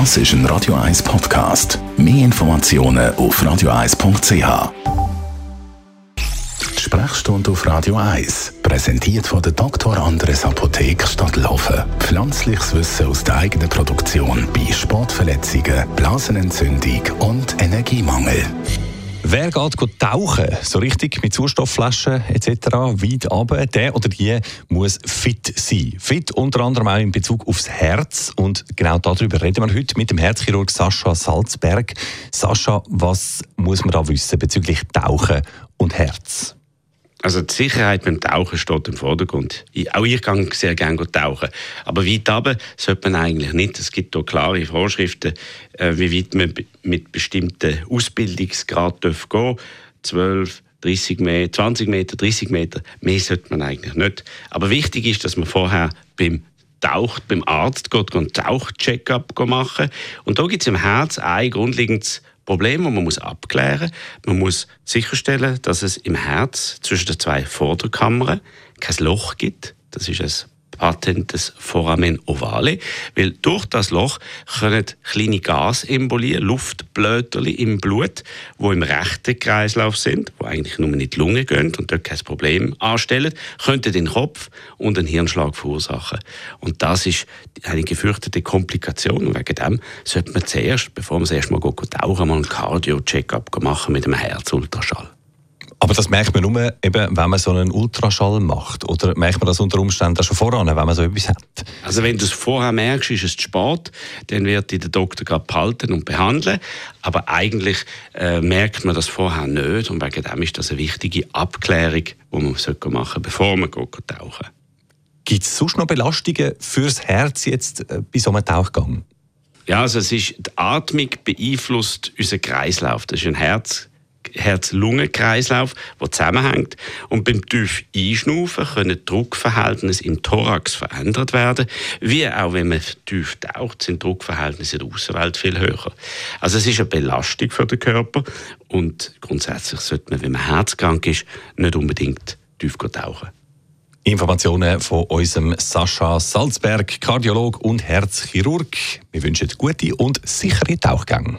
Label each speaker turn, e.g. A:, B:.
A: Das ist ein Radio 1 Podcast. Mehr Informationen auf radio1.ch. Die Sprechstunde auf Radio 1, präsentiert von der Dr. Andres Apotheke Stadtlaufen. Pflanzliches Wissen aus der eigenen Produktion bei Sportverletzungen, Blasenentzündung und Energiemangel.
B: Wer geht tauchen, so richtig mit Sauerstoffflaschen etc. weit runter, der oder die muss fit sein. Fit unter anderem auch in Bezug aufs Herz und genau darüber reden wir heute mit dem Herzchirurg Sascha Salzberg. Sascha, was muss man da wissen bezüglich Tauchen und Herz?
C: Also die Sicherheit beim Tauchen steht im Vordergrund. auch ich gehe sehr gerne tauchen. Aber weit runter sollte man eigentlich nicht. Es gibt hier klare Vorschriften, äh, wie weit man mit bestimmten Ausbildungsgraden gehen darf. 12, 30 Meter, 20 Meter, 30 Meter. Mehr sollte man eigentlich nicht. Aber wichtig ist, dass man vorher beim taucht beim Arzt geht, einen Tauchcheck-up machen. Und da gibt es im Herz ein grundlegendes Problem, das man muss abklären muss. Man muss sicherstellen, dass es im Herz zwischen den zwei Vorderkammern kein Loch gibt. Das ist ein patentes Foramen ovale, weil durch das Loch können kleine Gasembolien, Luftblöterli im Blut, wo im rechten Kreislauf sind, wo eigentlich nur in die Lunge gehen und dort kein Problem anstellen, könnten den Kopf und einen Hirnschlag verursachen. Und das ist eine gefürchtete Komplikation und wegen dem sollte man zuerst, bevor man das erste Mal tauchen, mal einen Cardio-Check-up machen mit einem Herzultraschall.
B: Aber das merkt man nur, eben, wenn man so einen Ultraschall macht. Oder merkt man das unter Umständen schon voran, wenn man so etwas hat?
C: Also wenn du es vorher merkst, ist es zu spät. Dann wird dich der Doktor gerade behalten und behandeln. Aber eigentlich äh, merkt man das vorher nicht. Und wegen dem ist das eine wichtige Abklärung, die man machen sollte, bevor man geht, tauchen
B: Gibt es sonst noch Belastungen fürs Herz jetzt äh, bei so einem Tauchgang?
C: Ja, also es ist, die Atmung beeinflusst unseren Kreislauf. Das ist ein Herz Herz-Lungen-Kreislauf, der zusammenhängt. Und beim tief Einschnaufen können Druckverhältnisse im Thorax verändert werden, wie auch wenn man tief taucht, sind Druckverhältnisse in der Außenwelt viel höher. Also es ist eine Belastung für den Körper und grundsätzlich sollte man, wenn man herzkrank ist, nicht unbedingt tief tauchen.
B: Informationen von unserem Sascha Salzberg, Kardiolog und Herzchirurg. Wir wünschen gute und sichere Tauchgänge.